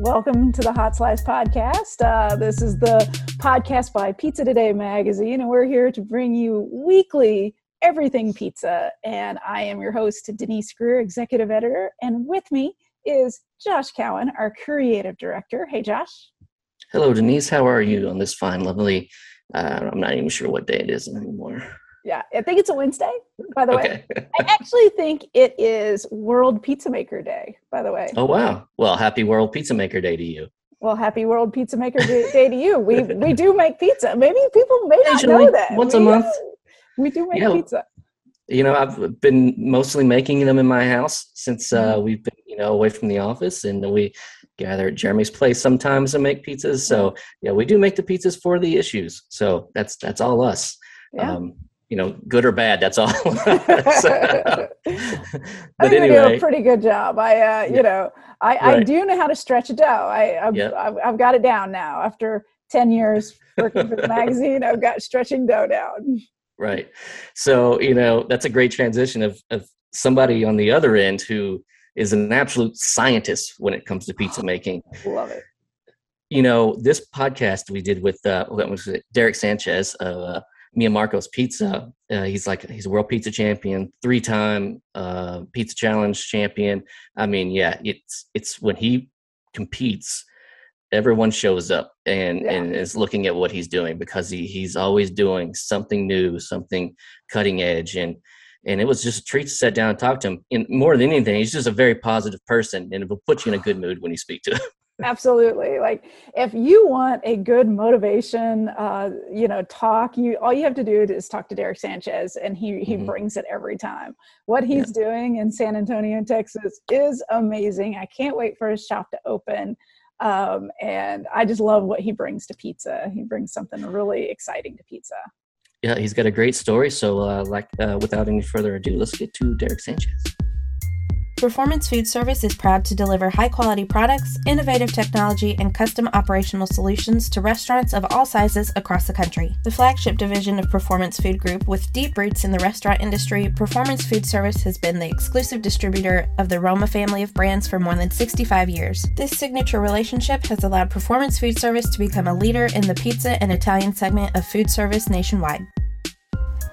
Welcome to the Hot Slice Podcast. Uh, this is the podcast by Pizza Today magazine, and we're here to bring you weekly everything pizza. And I am your host, Denise Greer, executive editor. And with me is Josh Cowan, our creative director. Hey, Josh. Hello, Denise. How are you on this fine, lovely? Uh, I'm not even sure what day it is anymore. Yeah, I think it's a Wednesday, by the okay. way. I actually think it is World Pizza Maker Day, by the way. Oh, wow. Well, happy World Pizza Maker Day to you. Well, happy World Pizza Maker Day to you. We we do make pizza. Maybe people may not know that. Once we, a month. We do make yeah. pizza. You know, I've been mostly making them in my house since uh, mm-hmm. we've been, you know, away from the office, and we gather at Jeremy's place sometimes and make pizzas. So yeah, we do make the pizzas for the issues. So that's that's all us. Yeah. Um, you know, good or bad. That's all. but I think anyway, do a pretty good job. I, uh, you know, I, right. I do know how to stretch a dough. I, I've, yep. I've, I've, got it down now. After ten years working for the magazine, I've got stretching dough down. Right. So you know, that's a great transition of of somebody on the other end who is an absolute scientist when it comes to pizza making. Love it. You know, this podcast we did with uh, what was it, Derek Sanchez. Uh, Mia Marcos Pizza. Uh, he's like he's a world pizza champion, three time uh, pizza challenge champion. I mean, yeah, it's it's when he competes, everyone shows up and yeah. and is looking at what he's doing because he he's always doing something new, something cutting edge, and and it was just a treat to sit down and talk to him. And more than anything, he's just a very positive person, and it will put you in a good mood when you speak to him. Absolutely. Like if you want a good motivation uh you know talk you all you have to do is talk to derek sanchez and he he mm-hmm. brings it every time. What he's yeah. doing in san antonio texas is amazing. I can't wait for his shop to open. Um and i just love what he brings to pizza. He brings something really exciting to pizza. Yeah he's got a great story. So uh like uh, without any further ado let's get to derek sanchez Performance Food Service is proud to deliver high quality products, innovative technology, and custom operational solutions to restaurants of all sizes across the country. The flagship division of Performance Food Group, with deep roots in the restaurant industry, Performance Food Service has been the exclusive distributor of the Roma family of brands for more than 65 years. This signature relationship has allowed Performance Food Service to become a leader in the pizza and Italian segment of food service nationwide.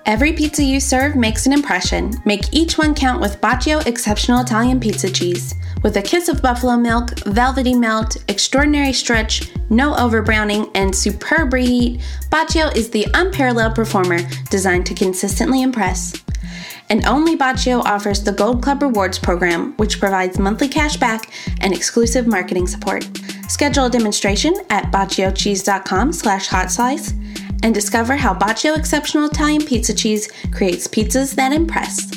Every pizza you serve makes an impression. Make each one count with Bacio Exceptional Italian Pizza Cheese. With a kiss of buffalo milk, velvety melt, extraordinary stretch, no overbrowning, and superb reheat, Bacio is the unparalleled performer designed to consistently impress. And only Bacio offers the Gold Club Rewards program, which provides monthly cash back and exclusive marketing support. Schedule a demonstration at baciocheese.com slash hot slice and discover how Bacio Exceptional Italian Pizza Cheese creates pizzas that impress.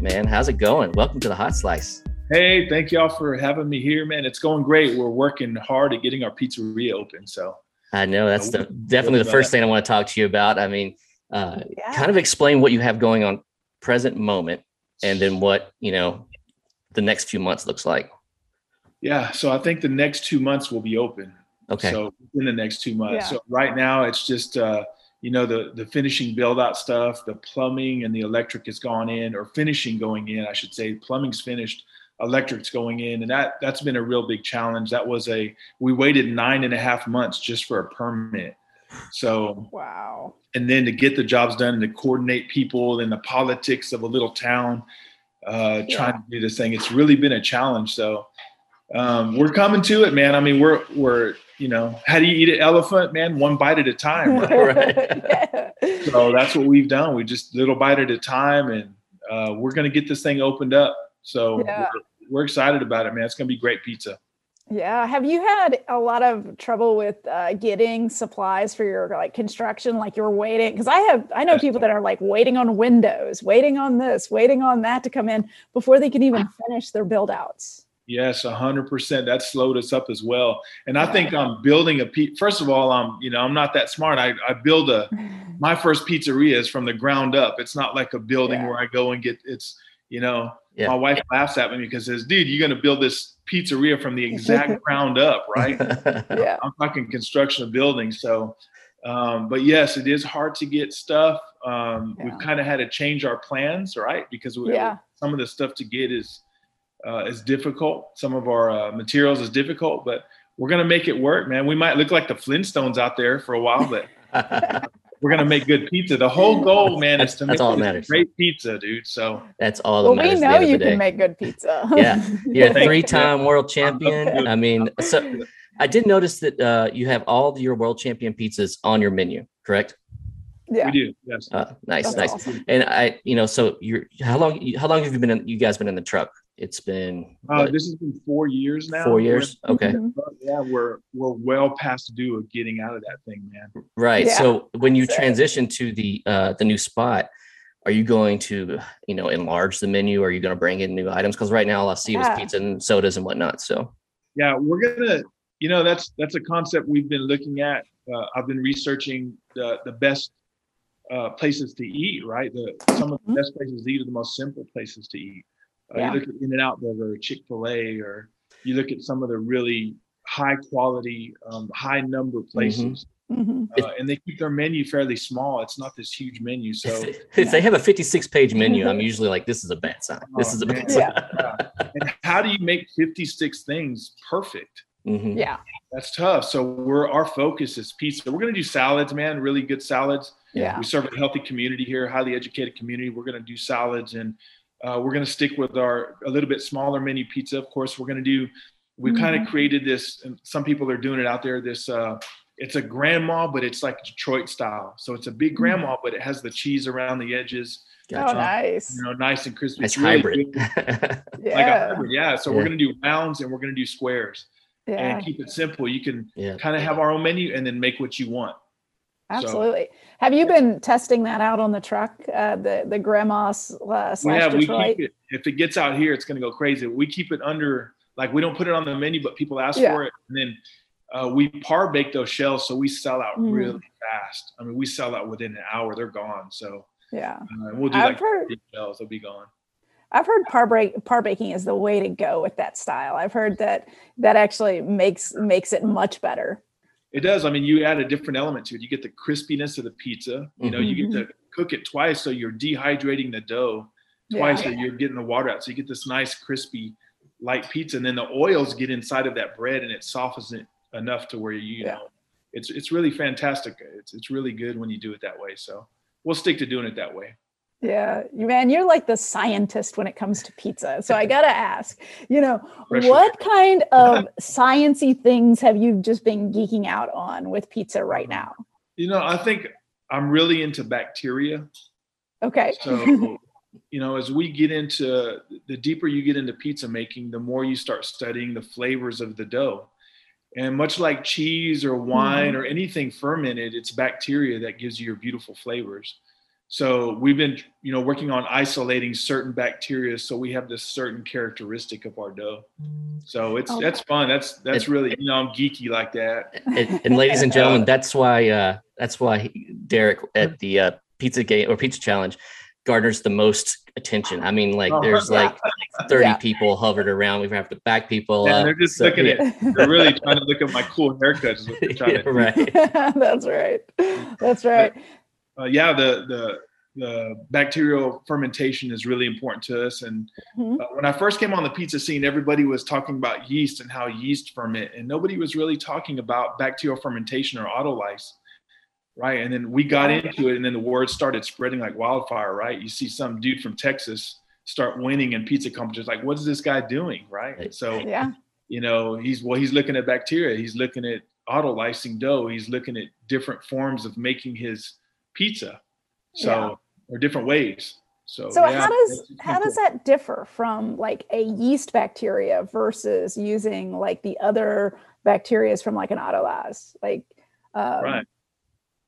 Man, how's it going? Welcome to the Hot Slice. Hey, thank y'all for having me here, man. It's going great. We're working hard at getting our pizzeria open. So I know that's the, definitely the first thing I want to talk to you about. I mean, uh, yeah. kind of explain what you have going on present moment and then what, you know, the next few months looks like. Yeah. So I think the next two months will be open. Okay. So in the next two months. Yeah. So right now it's just uh, you know the the finishing build out stuff, the plumbing and the electric has gone in, or finishing going in, I should say. Plumbing's finished, electric's going in, and that that's been a real big challenge. That was a we waited nine and a half months just for a permit. So wow. And then to get the jobs done and to coordinate people and the politics of a little town, uh, yeah. trying to do this thing, it's really been a challenge. So um, we're coming to it, man. I mean, we're we're you know, how do you eat an elephant, man? One bite at a time, right? yeah. So that's what we've done. We just little bite at a time, and uh, we're going to get this thing opened up. So yeah. we're, we're, excited about it, man. It's going to be great pizza. Yeah. Have you had a lot of trouble with uh, getting supplies for your like construction? Like you're waiting because I have I know people that are like waiting on windows, waiting on this, waiting on that to come in before they can even finish their build outs. Yes, hundred percent. That slowed us up as well. And I think I'm building a pe- first of all, I'm you know I'm not that smart. I I build a my first pizzeria is from the ground up. It's not like a building yeah. where I go and get it's you know yeah. my wife laughs at me because says, "Dude, you're gonna build this pizzeria from the exact ground up, right?" yeah, I'm talking construction of buildings. So, um, but yes, it is hard to get stuff. Um, yeah. We've kind of had to change our plans, right? Because we, yeah. some of the stuff to get is uh, is difficult. Some of our uh, materials is difficult, but we're gonna make it work, man. We might look like the Flintstones out there for a while, but we're gonna make good pizza. The whole goal, man, That's- is to that's make all that matters. great pizza, dude. So That's all that well, matters. we know you can make good pizza. Yeah, you're a three-time world champion. I mean, so I did notice that uh, you have all your world champion pizzas on your menu, correct? yeah. we do, yes. Uh, nice, That's nice. awesome. And I, you know, so you're how long? How long have you been? In, you guys been in the truck? It's been Uh, what, this has been four years now. four years. Okay, Mhm. But yeah, we're we're well past due of getting out of that thing, man. right. Yeah. So when you transition to the uh, the new spot, are you going to you know enlarge the menu? Are you going to bring in new items? Because right now all I see Yeah. is pizza and sodas and whatnot. So Yeah, we're gonna. You know, that's that's a concept we've been looking at. Uh, I've been researching the the best uh, places to eat. Right, the some of the Mhm. best places to eat are the most simple places to eat. Uh, Yeah. You look at In-N-Out Burger, or Chick Fil A, or you look at some of the really high quality, um, high number places, Mhm. uh, and they keep their menu fairly small. It's not this huge menu, so. if, if they have a 56 page menu, I'm usually like, this is a bad sign. This Oh, is a bad man. sign. Yeah. and how do you make 56 things perfect? Mhm. Yeah. That's tough. So we're our focus is pizza. We're gonna do salads, man. Really good salads. Yeah. We serve a healthy community here, highly educated community. We're gonna do salads, and uh, we're gonna stick with our a little bit smaller menu pizza. Of course, we're gonna do. We kind of created this, and some people are doing it out there. This uh, it's a grandma, but it's like Detroit style. So it's a big grandma, but it has the cheese around the edges. Oh, nice. You know, nice and crispy. Nice It's really hybrid. Yeah. Like a hybrid, yeah. So Yeah. we're gonna do rounds and we're gonna do squares yeah. and keep it simple. You can yeah. kind of have our own menu and then make what you want. Absolutely. Have you been testing that out on the truck? Uh, the the grandma's uh, slash yeah, we Detroit. keep it. If it gets out here, it's going to go crazy. We keep it under, like we don't put it on the menu, but people ask Yeah. for it, and then uh, we par bake those shells, so we sell out Mm. really fast. I mean, we sell out within an hour; they're gone. So yeah. uh, we'll do I've like heard- shells; they'll be gone. I've heard par break par baking is the way to go with that style. I've heard that that actually makes makes it much better. It does. I mean, you add a different element to it. You get the crispiness of the pizza. You know, you get mm-hmm. to cook it twice, so you're dehydrating the dough twice, Yeah. so you're getting the water out. So you get this nice crispy, light pizza, and then the oils get inside of that bread, and it softens it enough to where you, Yeah. know, it's it's really fantastic. It's it's really good when you do it that way. So we'll stick to doing it that way. Yeah, man, you're like the scientist when it comes to pizza. So I gotta ask, you know, Pressure. what kind of sciency things have you just been geeking out on with pizza right uh-huh. now? You know, I think I'm really into bacteria. Okay. So, you know, as we get into the deeper you get into pizza making, the more you start studying the flavors of the dough. And much like cheese or mm-hmm. wine or anything fermented, it's bacteria that gives you your beautiful flavors. So we've been, you know, working on isolating certain bacteria so we have this certain characteristic of our dough. So it's Oh. that's fun. That's that's It- really, you know, I'm geeky like that. and, and ladies and gentlemen, that's why uh, that's why Derek at the uh, pizza game or pizza challenge garners the most attention. I mean, like Oh, there's yeah. like 30 Yeah. people hovered around. We have to back people Yeah, up. they're just So, looking yeah. at they're really trying to look at my cool haircuts. is what they're trying Yeah, right. That's right. That's right. Uh, yeah, the the the bacterial fermentation is really important to us. And Mhm. uh, when I first came on the pizza scene, everybody was talking about yeast and how yeast ferment, and nobody was really talking about bacterial fermentation or autolyse, right? And then we got into it, and then the word started spreading like wildfire, right? You see some dude from Texas start winning in pizza competitions, like, what is this guy doing, right? Right. So Yeah. you know he's well he's looking at bacteria he's looking at autolysing dough he's looking at different forms of making his pizza. So Yeah. or different ways. So So yeah, how does how does that differ from like a yeast bacteria versus using like the other bacterias from like an autolyse? Like um, right.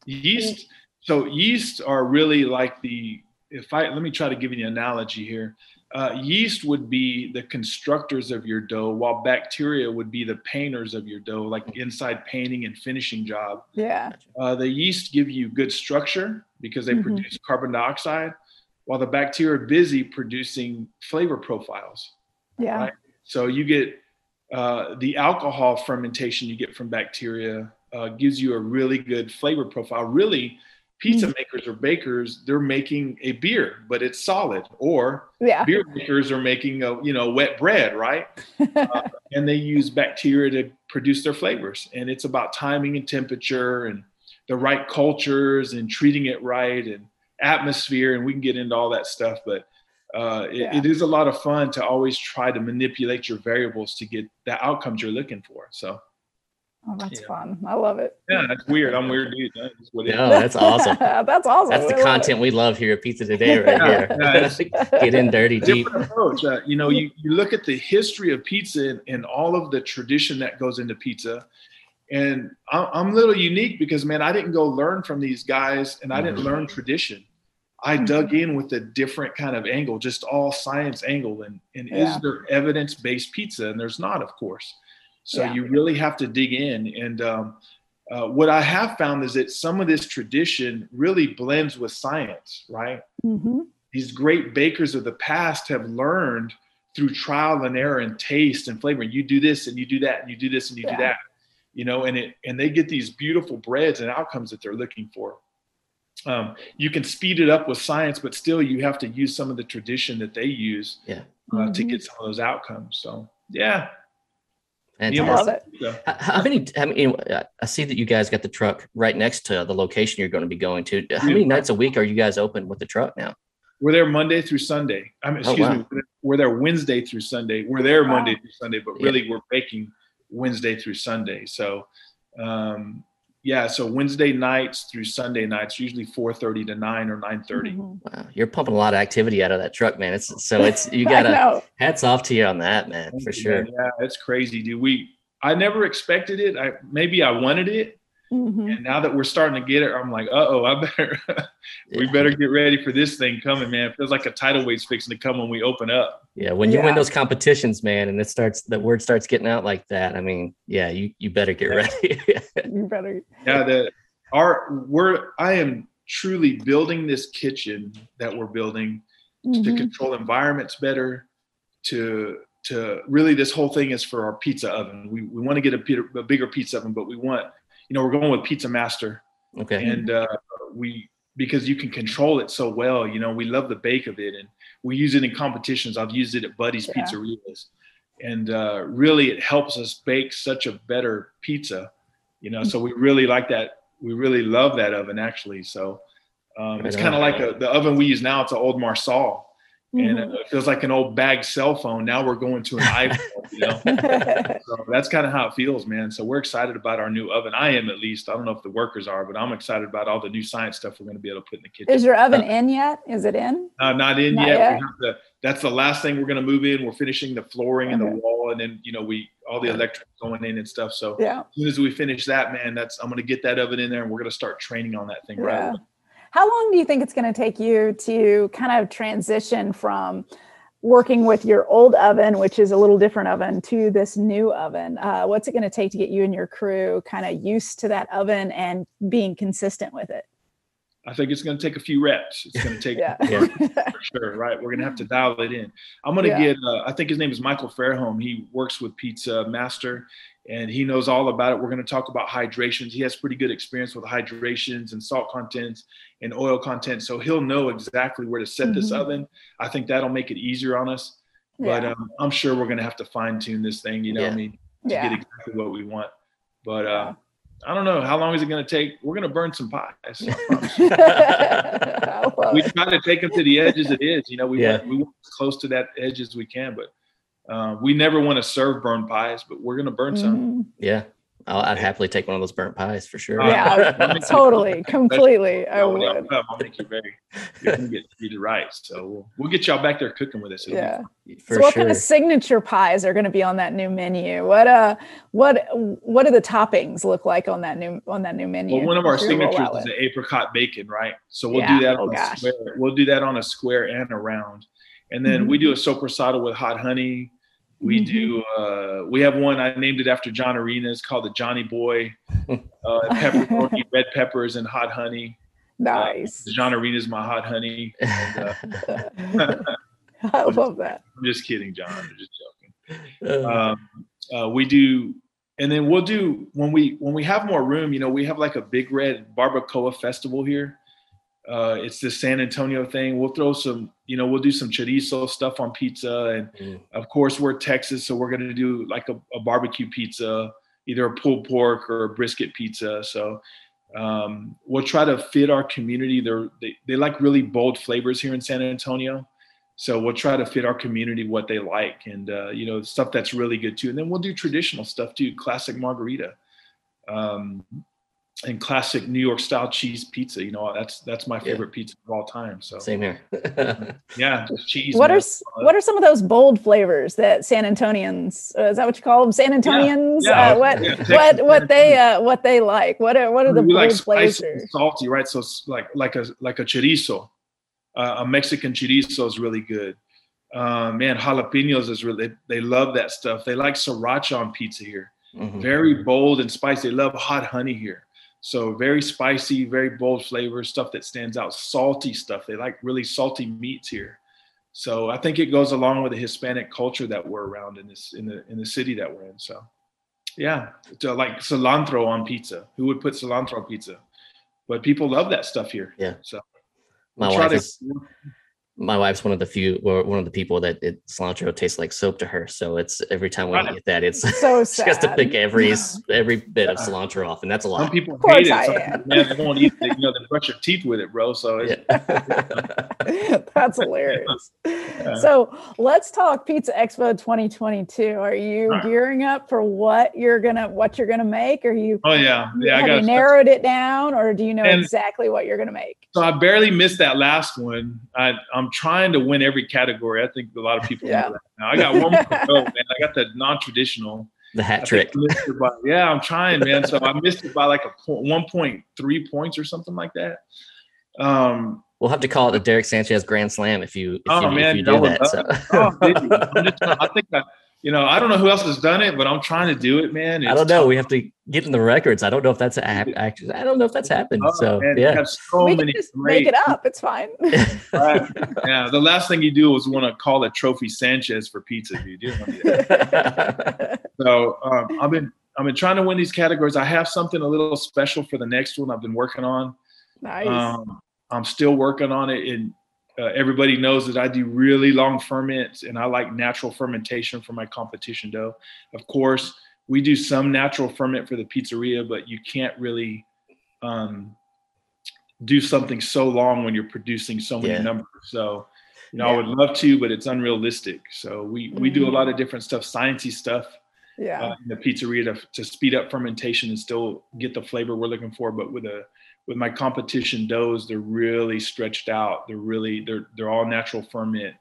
Yeast so yeast are really like the if i let me try to give you an analogy here uh, yeast would be the constructors of your dough while bacteria would be the painters of your dough like inside painting and finishing job Yeah. Uh, the yeast give you good structure because they Mhm. produce carbon dioxide, while the bacteria are busy producing flavor profiles. Yeah. Right. So you get uh, the alcohol fermentation you get from bacteria uh, gives you a really good flavor profile. Really, pizza mm. makers or bakers they're making a beer but it's solid or yeah. beer makers are making a you know wet bread right uh, and they use bacteria to produce their flavors and it's about timing and temperature and the right cultures and treating it right and atmosphere and we can get into all that stuff but uh, it, yeah. it is a lot of fun to always try to manipulate your variables to get the outcomes you're looking for so Oh, that's yeah. fun. I love it. Yeah, that's weird. I'm weird dude. That's what no, that's awesome. that's awesome. That's the content we love here at Pizza Today right yeah, here. Yeah, Get in dirty deep. Approach. Uh, you know, you, you look at the history of pizza and, and all of the tradition that goes into pizza. And I'm, I'm a little unique because, man, I didn't go learn from these guys and I didn't mm-hmm. learn tradition. I mm-hmm. dug in with a different kind of angle, just all science angle. And, and is there evidence based pizza? And there's not, of course. So yeah. you really have to dig in. And um, uh, what I have found is that some of this tradition really blends with science, right? Mm-hmm. These great bakers of the past have learned through trial and error and taste and flavor. You do this and you do that and you do this and you yeah. do that, you know, and it and they get these beautiful breads and outcomes that they're looking for. Um, you can speed it up with science, but still you have to use some of the tradition that they use yeah. uh, mm-hmm. to get some of those outcomes. So yeah, and I love it. How many? How many? I see that you guys got the truck right next to the location you're going to be going to. How many nights a week are you guys open with the truck now? We're there Monday through Sunday. I mean, oh, excuse oh, wow. me. We're there Wednesday through Sunday. We're there wow. Monday through Sunday, but really yeah. we're baking Wednesday through Sunday. So, um, yeah. So Wednesday nights through Sunday nights, usually 4:30 to 9 or 9:30. Mm-hmm. Wow, you're pumping a lot of activity out of that truck, man. It's so it's you got to hats off to you on that, man, Thank for you, sure. Man. Yeah, it's crazy, dude. We I never expected it. I maybe I wanted it, Mm-hmm. And now that we're starting to get it, I'm like, uh oh, I better, we better get ready for this thing coming, man. It feels like a tidal wave's fixing to come when we open up. Yeah, when you yeah. win those competitions, man, and it starts, the word starts getting out like that. I mean, yeah, you you better get ready. you better. Yeah, the our we're I am truly building this kitchen that we're building mm-hmm. to control environments better, to to really this whole thing is for our pizza oven. We we want to get a, a bigger pizza oven, but we want you know, we're going with Pizza Master. Okay. And uh, we because you can control it so well. You know, we love the bake of it, and we use it in competitions. I've used it at Buddy's yeah. Pizzerias, and uh, really it helps us bake such a better pizza. You know, so we really like that. We really love that oven actually. So um, it's kind of like a, the oven we use now. It's an old Marsal mm-hmm. and it feels like an old bag cell phone. Now we're going to an iPhone, you know. so that's kind of how it feels, man. So we're excited about our new oven. I am at least. I don't know if the workers are, but I'm excited about all the new science stuff we're going to be able to put in the kitchen. Is your oven uh, in yet? Is it in? Uh, not in not yet. yet. To, that's the last thing we're going to move in. We're finishing the flooring okay. and the wall, and then you know we all the electric going in and stuff. So yeah. as soon as we finish that, man, that's I'm going to get that oven in there, and we're going to start training on that thing yeah. right away. How long do you think it's going to take you to kind of transition from working with your old oven, which is a little different oven, to this new oven? Uh, what's it going to take to get you and your crew kind of used to that oven and being consistent with it? I think it's going to take a few reps. It's going to take yeah. for sure, right? We're going to have to dial it in. I'm going to yeah. get. Uh, I think his name is Michael Fairholm. He works with Pizza Master, and he knows all about it. We're going to talk about hydrations. He has pretty good experience with hydrations and salt contents and oil content, so he'll know exactly where to set mm-hmm. this oven. I think that'll make it easier on us. Yeah. But um, I'm sure we're going to have to fine tune this thing. You know, I mean, to get exactly what we want. But uh, I don't know how long is it going to take. We're going to burn some pies. we try to take them to the edge as it is. You know, we yeah. want, we want as close to that edge as we can, but uh, we never want to serve burnt pies, but we're going to burn some. Mm-hmm. Yeah. i would happily take one of those burnt pies for sure. Yeah, totally, completely. I would. I'll make you very. You're gonna get treated right, so we'll, we'll get y'all back there cooking with us. It'll yeah. so, what sure. kind of signature pies are going to be on that new menu? What uh, what what do the toppings look like on that new on that new menu? Well, one of our signatures is the apricot bacon, right? So we'll yeah. do that on oh, a gosh. square. We'll do that on a square and a round, and then mm-hmm. we do a soppressata with hot honey we mm-hmm. do. Uh, we have one. I named it after John Arenas called the Johnny Boy. Uh, pepperoni, red peppers, and hot honey. Uh, nice. Uh, John Arenas, my hot honey. And, uh, I love that. I'm just kidding, John. I'm just joking. Um, uh, we do, and then we'll do when we when we have more room. You know, we have like a big red barbacoa festival here. Uh, it's the San Antonio thing. We'll throw some, you know, we'll do some chorizo stuff on pizza, and mm. of course we're Texas, so we're gonna do like a, a, barbecue pizza, either a pulled pork or a brisket pizza. So um, we'll try to fit our community. They're, they they like really bold flavors here in San Antonio, so we'll try to fit our community what they like, and uh, you know stuff that's really good too. And then we'll do traditional stuff too, classic margarita. Um, and classic New York style cheese pizza. You know, that's that's my favorite yeah. pizza of all time. So same here. yeah, cheese. What man. are what are some of those bold flavors that San Antonians? Uh, is that what you call them? San Antonians? Yeah. yeah. Uh, what yeah. what what they uh, what they like? What are what are the we bold like flavors? Salty, right? So like like a like a chorizo, uh, a Mexican chorizo is really good. Uh, man, jalapenos is really they love that stuff. They like sriracha on pizza here. Mm-hmm. Very bold and spicy. They love hot honey here. So very spicy, very bold flavors, stuff that stands out, salty stuff. They like really salty meats here. So I think it goes along with the Hispanic culture that we're around in this in the in the city that we're in. So yeah, so like cilantro on pizza. Who would put cilantro on pizza? But people love that stuff here. Yeah. So my wife is, my wife's one of the few or one of the people that it, cilantro tastes like soap to her. So it's every time we right. get that, it's so sad. she has to pick every every bit of cilantro off, and that's a lot. Some people hate it. Some man, they won't eat it. You know, they brush your teeth with it, bro. So yeah. that's hilarious. Yeah. So let's talk Pizza Expo 2022. Are you right. gearing up for what you're gonna what you're gonna make? Are you? Oh yeah, yeah. Have you narrowed it down, or do you know and exactly what you're gonna make? So I barely missed that last one. I, I'm trying to win every category. I think a lot of people yeah. know that now. I got one more to go, man. I got the non-traditional. The hat trick. By, yeah, I'm trying, man. So I missed it by like a 1.3 points or something like that. Um, we'll have to call it the Derek Sanchez Grand Slam if you if, oh, you, man, if you do that. So. oh, just, I think I, you know, I don't know who else has done it, but I'm trying to do it, man. It's I don't know. Tough. We have to get in the records. I don't know if that's actually. I don't know if that's happened. Oh, so man, yeah, so we many. just great, make it up. It's fine. right. Yeah. The last thing you do is want to call a trophy Sanchez for pizza, dude. You don't that. so um, I've been I've been trying to win these categories. I have something a little special for the next one. I've been working on. Nice. Um, I'm still working on it, and uh, everybody knows that I do really long ferments and I like natural fermentation for my competition dough. Of course, we do some natural ferment for the pizzeria, but you can't really um, do something so long when you're producing so many yeah. numbers. So, you know, yeah. I would love to, but it's unrealistic. So we we do a mm-hmm. lot of different stuff, sciencey stuff. Yeah. Uh, in the pizzeria to, to speed up fermentation and still get the flavor we're looking for, but with a with my competition doughs, they're really stretched out. They're really they're they're all natural ferment.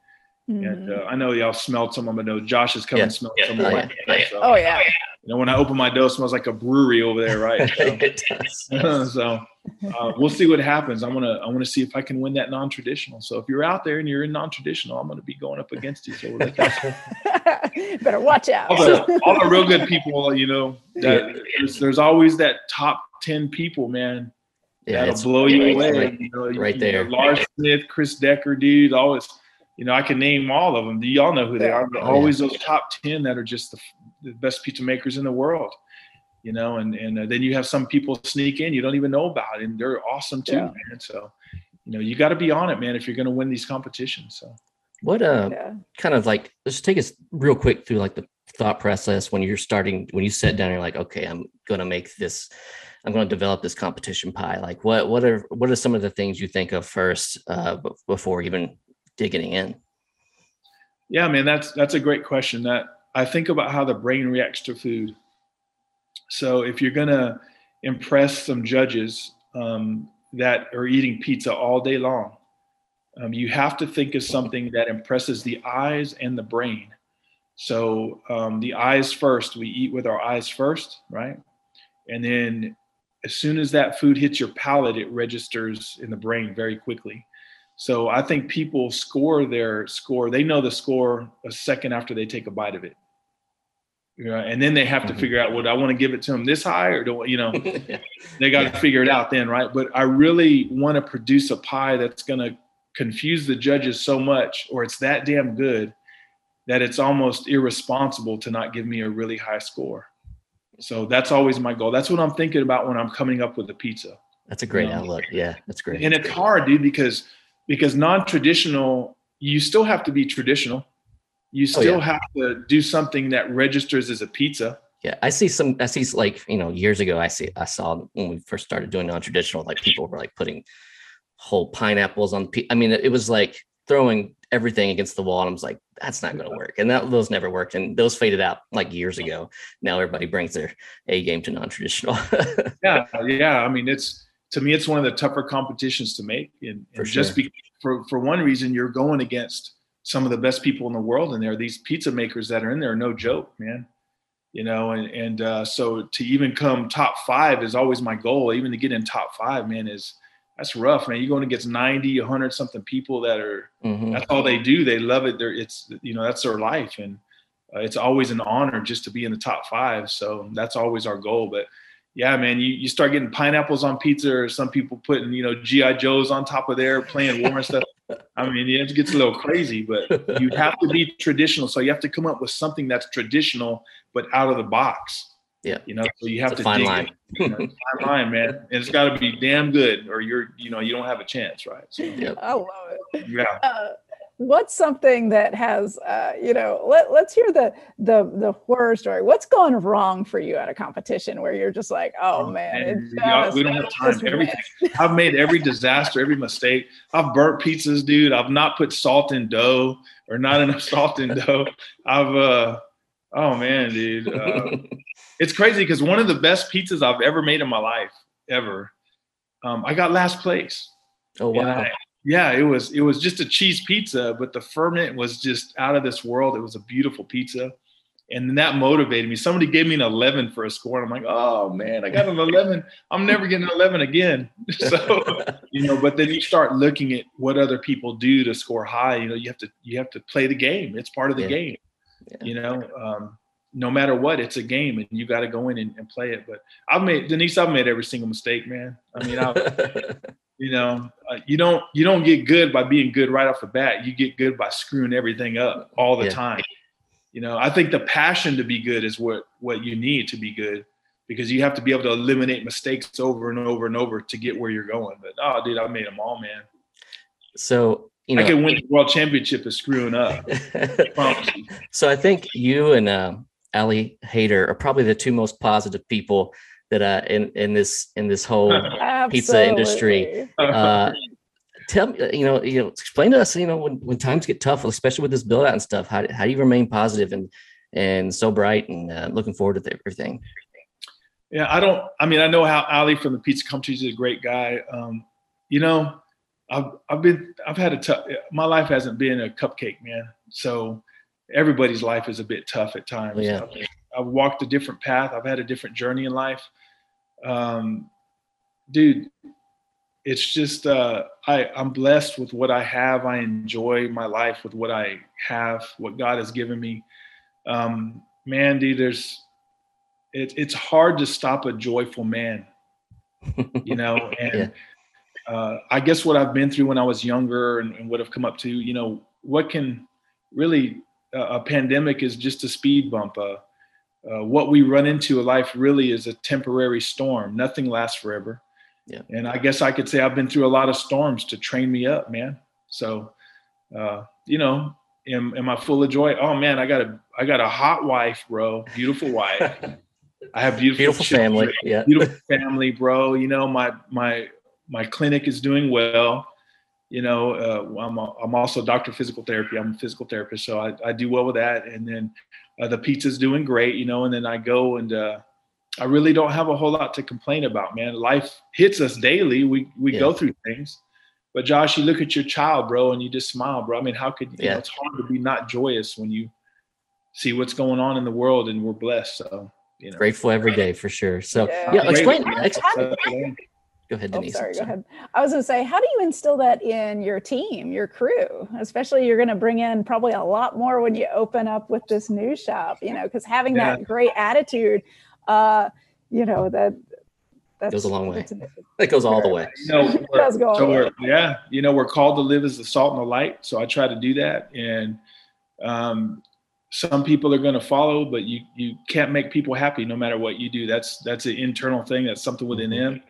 Mm-hmm. And uh, I know y'all smelled some of them. I know Josh is coming yeah. smelling yeah. some of them. Yeah. So, oh yeah. You know, when I open my dough, smells like a brewery over there, right? So, so uh, we'll see what happens. I want to I want to see if I can win that non-traditional. So if you're out there and you're in non-traditional, I'm going to be going up against you. So better watch out. All the, all the real good people, you know, that, there's, there's always that top ten people, man yeah, that'll blow you right, away. Right, you know, right you, there. know, Lars Smith, Chris Decker, dude, always, you know, I can name all of them. Do Y'all know who they are. But oh, always yeah. those top 10 that are just the, the, best pizza makers in the world, you know, and, and uh, then you have some people sneak in you don't even know about and they're awesome too, yeah. man. So, you know, you got to be on it, man, if you're going to win these competitions. So, what uh, yeah. kind of like, let's take us real quick through like the thought process when you're starting, when you sit down, you're like, okay, I'm going to make this I'm going to develop this competition pie. Like what what are what are some of the things you think of first uh, before even digging in? Yeah, man, that's that's a great question. That I think about how the brain reacts to food. So if you're going to impress some judges um, that are eating pizza all day long, um, you have to think of something that impresses the eyes and the brain. So um, the eyes first, we eat with our eyes first, right? And then as soon as that food hits your palate, it registers in the brain very quickly. So I think people score their score. They know the score a second after they take a bite of it. You know, and then they have to mm-hmm. figure out, well, I want to give it to them this high or do you know, they got to yeah. figure it out then, right? But I really want to produce a pie that's going to confuse the judges so much, or it's that damn good that it's almost irresponsible to not give me a really high score. So that's always my goal. That's what I'm thinking about when I'm coming up with a pizza. That's a great you know? outlook. Yeah, that's great. And it's hard, dude, because because non-traditional, you still have to be traditional. You oh, still oh, yeah. have to do something that registers as a pizza. Yeah, I see some. I see like you know years ago. I see. I saw when we first started doing non-traditional, like people were like putting whole pineapples on. I mean, it was like throwing everything against the wall, and I was like, that's not going to work. And that those never worked, and those faded out like years ago. Now everybody brings their A game to non-traditional. yeah, yeah. I mean, it's to me, it's one of the tougher competitions to make, and, and sure. just be, for for one reason, you're going against some of the best people in the world in there. are These pizza makers that are in there no joke, man. You know, and and uh, so to even come top five is always my goal. Even to get in top five, man, is that's rough, man. You're going against 90, 100 something people that are mm-hmm. that's all they do. They love it. They're it's you know that's their life, and uh, it's always an honor just to be in the top five. So that's always our goal. But yeah, man, you, you start getting pineapples on pizza, or some people putting you know GI Joes on top of there playing war and stuff. I mean, it gets a little crazy, but you have to be traditional. So you have to come up with something that's traditional, but out of the box. Yeah. You know, so you have it's to fine line. you fine line, man. And it's got to be damn good, or you're, you know, you don't have a chance, right? So, yep. I love it. Yeah. Uh, what's something that has uh, you know let, let's hear the the the horror story what's gone wrong for you at a competition where you're just like oh, oh man just, we don't have time everything i've made every disaster every mistake i've burnt pizzas dude i've not put salt in dough or not enough salt in dough i've uh oh man dude uh, it's crazy because one of the best pizzas i've ever made in my life ever um, i got last place oh wow yeah, it was it was just a cheese pizza, but the ferment was just out of this world. It was a beautiful pizza. And that motivated me. Somebody gave me an 11 for a score. And I'm like, oh man, I got an 11. I'm never getting an 11 again. so, you know, but then you start looking at what other people do to score high. You know, you have to you have to play the game. It's part of the yeah. game. Yeah. You know, um, no matter what, it's a game, and you got to go in and, and, play it. But I've made Denise. I've made every single mistake, man. I mean, I've, you know, uh, you don't you don't get good by being good right off the bat. You get good by screwing everything up all the yeah. time. You know, I think the passion to be good is what what you need to be good because you have to be able to eliminate mistakes over and over and over to get where you're going. But oh, dude, I made them all, man. So you know, I can win the world championship of screwing up. so I think you and uh, Ali Haider are probably the two most positive people that uh in in this in this whole pizza industry. Uh tell me you know you know explain to us you know when, when times get tough especially with this build out and stuff how, how do you remain positive and and so bright and uh, looking forward to everything? Yeah i don't i mean i know how ali from the pizza company is a great guy. Um you know i've i've been i've had a tough my life hasn't been a cupcake man so everybody's life is a bit tough at times yeah. I've walked a different path. I've had a different journey in life. Um, dude, it's just uh, I, I'm blessed with what I have. I enjoy my life with what I have, what God has given me. Um, man, dude, there's it, it's hard to stop a joyful man, you know. And yeah. Uh, I guess what I've been through when I was younger and, and what I've come up to, you know, what can really uh, a pandemic is just a speed bump. Uh, uh, what we run into in life really is a temporary storm. Nothing lasts forever. Yeah. And I guess I could say I've been through a lot of storms to train me up, man. So, uh, you know, am, am I full of joy? Oh man, I got a I got a hot wife, bro. Beautiful wife. I have beautiful, beautiful family. Yeah. Beautiful family, bro. You know, my my my clinic is doing well. You know, uh, I'm a, I'm also a doctor of physical therapy. I'm a physical therapist, so I, I do well with that. And then uh, the pizza's doing great, you know, and then I go and uh, I really don't have a whole lot to complain about, man. Life hits us daily. We we yeah. go through things. But Josh, you look at your child, bro, and you just smile, bro. I mean, how could you yeah. know, it's hard to be not joyous when you see what's going on in the world and we're blessed. So you know. Grateful every day for sure. So yeah, yeah explain, explain Go ahead, Denise. Oh, sorry, go ahead. I was going to say, how do you instill that in your team, your crew? Especially, you're going to bring in probably a lot more when you open up with this new shop, you know, because having yeah. that great attitude, uh, you know, that that goes a long way. That goes all the way. You know, so yeah, you know, we're called to live as the salt and the light. So I try to do that, and um, some people are going to follow, but you you can't make people happy no matter what you do. That's that's an internal thing. That's something within mm-hmm. them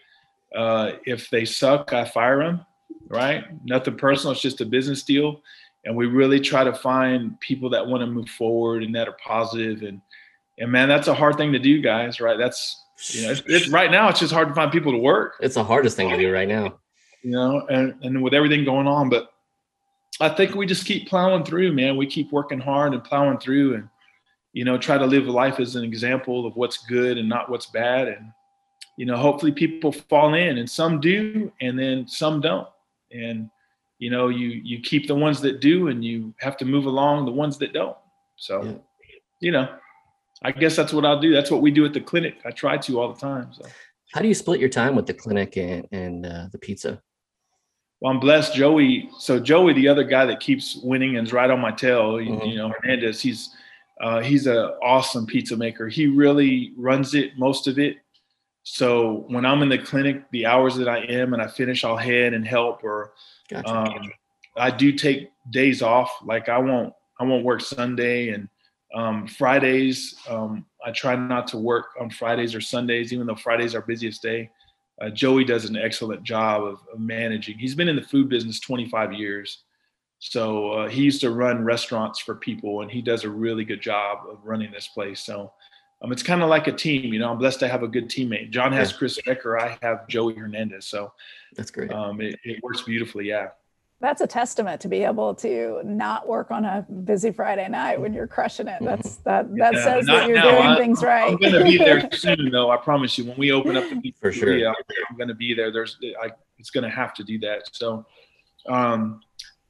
Uh, if they suck, I fire them. Right? Nothing personal. It's just a business deal, and we really try to find people that want to move forward and that are positive. And and man, that's a hard thing to do, guys. Right? That's you know, it's, it's right now. It's just hard to find people to work. It's the hardest thing to do right now. You know, and and with everything going on, but I think we just keep plowing through, man. We keep working hard and plowing through, and you know, try to live life as an example of what's good and not what's bad. And, you know, hopefully people fall in and some do, and then some don't. And, you know, you, you keep the ones that do and you have to move along the ones that don't. So, yeah. you know, I guess that's what I'll do. That's what we do at the clinic. I try to all the time. So how do you split your time with the clinic and, and uh, the pizza? Well, I'm blessed. Joey. So Joey, the other guy that keeps winning and's right on my tail. Mm-hmm. You, you know, Hernandez. He's uh, he's an awesome pizza maker. He really runs it, most of it. So when I'm in the clinic, the hours that I am and I finish, I'll head and help. Or gotcha. um, I do take days off. Like I won't, I won't work Sunday and um, Fridays. Um, I try not to work on Fridays or Sundays, even though Friday's are busiest day. Uh, Joey does an excellent job of, of managing. He's been in the food business 25 years. So uh, he used to run restaurants for people, and he does a really good job of running this place. So um, it's kind of like a team. You know, I'm blessed to have a good teammate. John has yeah. Chris Decker. I have Joey Hernandez. So that's great. Um, it, it works beautifully. Yeah. That's a testament to be able to not work on a busy Friday night when you're crushing it. That's that that yeah, says that you're now. doing I, things right. I'm going to be there soon, though. I promise you. When we open up the for sure, I'm, I'm going to be there. There's, I, it's going to have to do that. So, um,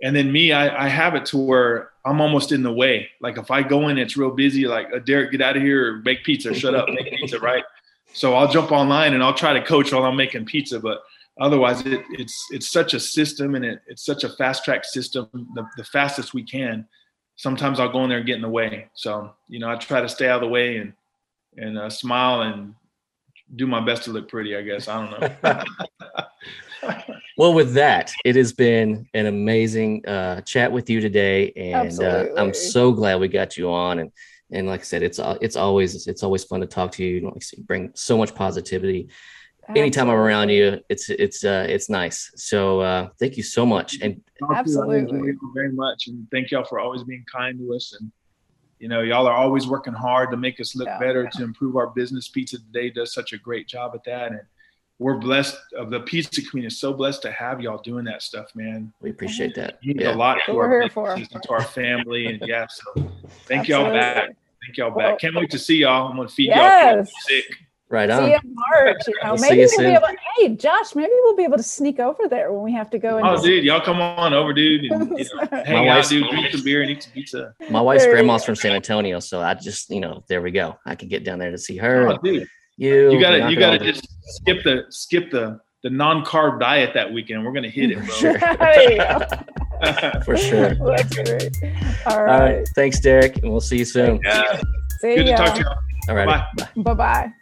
and then me, I, I have it to where I'm almost in the way. Like if I go in, it's real busy. Like uh, Derek, get out of here, or make pizza. Shut up, make pizza, right? So I'll jump online and I'll try to coach while I'm making pizza. But otherwise, it, it's it's such a system and it, it's such a fast track system. The, the fastest we can. Sometimes I'll go in there and get in the way. So you know, I try to stay out of the way and and uh, smile and do my best to look pretty. I guess I don't know. well, with that, it has been an amazing uh, chat with you today, and uh, I'm so glad we got you on. And and like I said, it's uh, it's always it's always fun to talk to you. Like you bring so much positivity. Absolutely. Anytime I'm around you, it's it's uh, it's nice. So uh, thank you so much, and absolutely very much, and thank y'all for always being kind to us and you know y'all are always working hard to make us look yeah, better yeah. to improve our business pizza today does such a great job at that and we're blessed of the pizza community is so blessed to have y'all doing that stuff, man. We appreciate that. It means yeah. a lot to our, to our family. And yeah, so thank y'all back. Thank y'all back. Can't wait to see y'all. I'm gonna feed yes. y'all sick. Right on. See you in March. You know, we'll maybe we'll be able. Hey, Josh, maybe we'll be able to sneak over there when we have to go. Oh, dude, y'all come on over, dude. And, you know, hang My out, dude. Drink some beer and eat some pizza. My wife's there grandma's from San Antonio, so I just, you know, there we go. I can get down there to see her. Oh, dude. You, you gotta, you gotta just skip the, skip the the non-carb diet that weekend. We're gonna hit it, bro. Sure. For sure. That's great. All right. All right. Thanks, Derek, and we'll see you soon. Yeah. See Good ya. to talk to you. All right. Bye. Bye bye.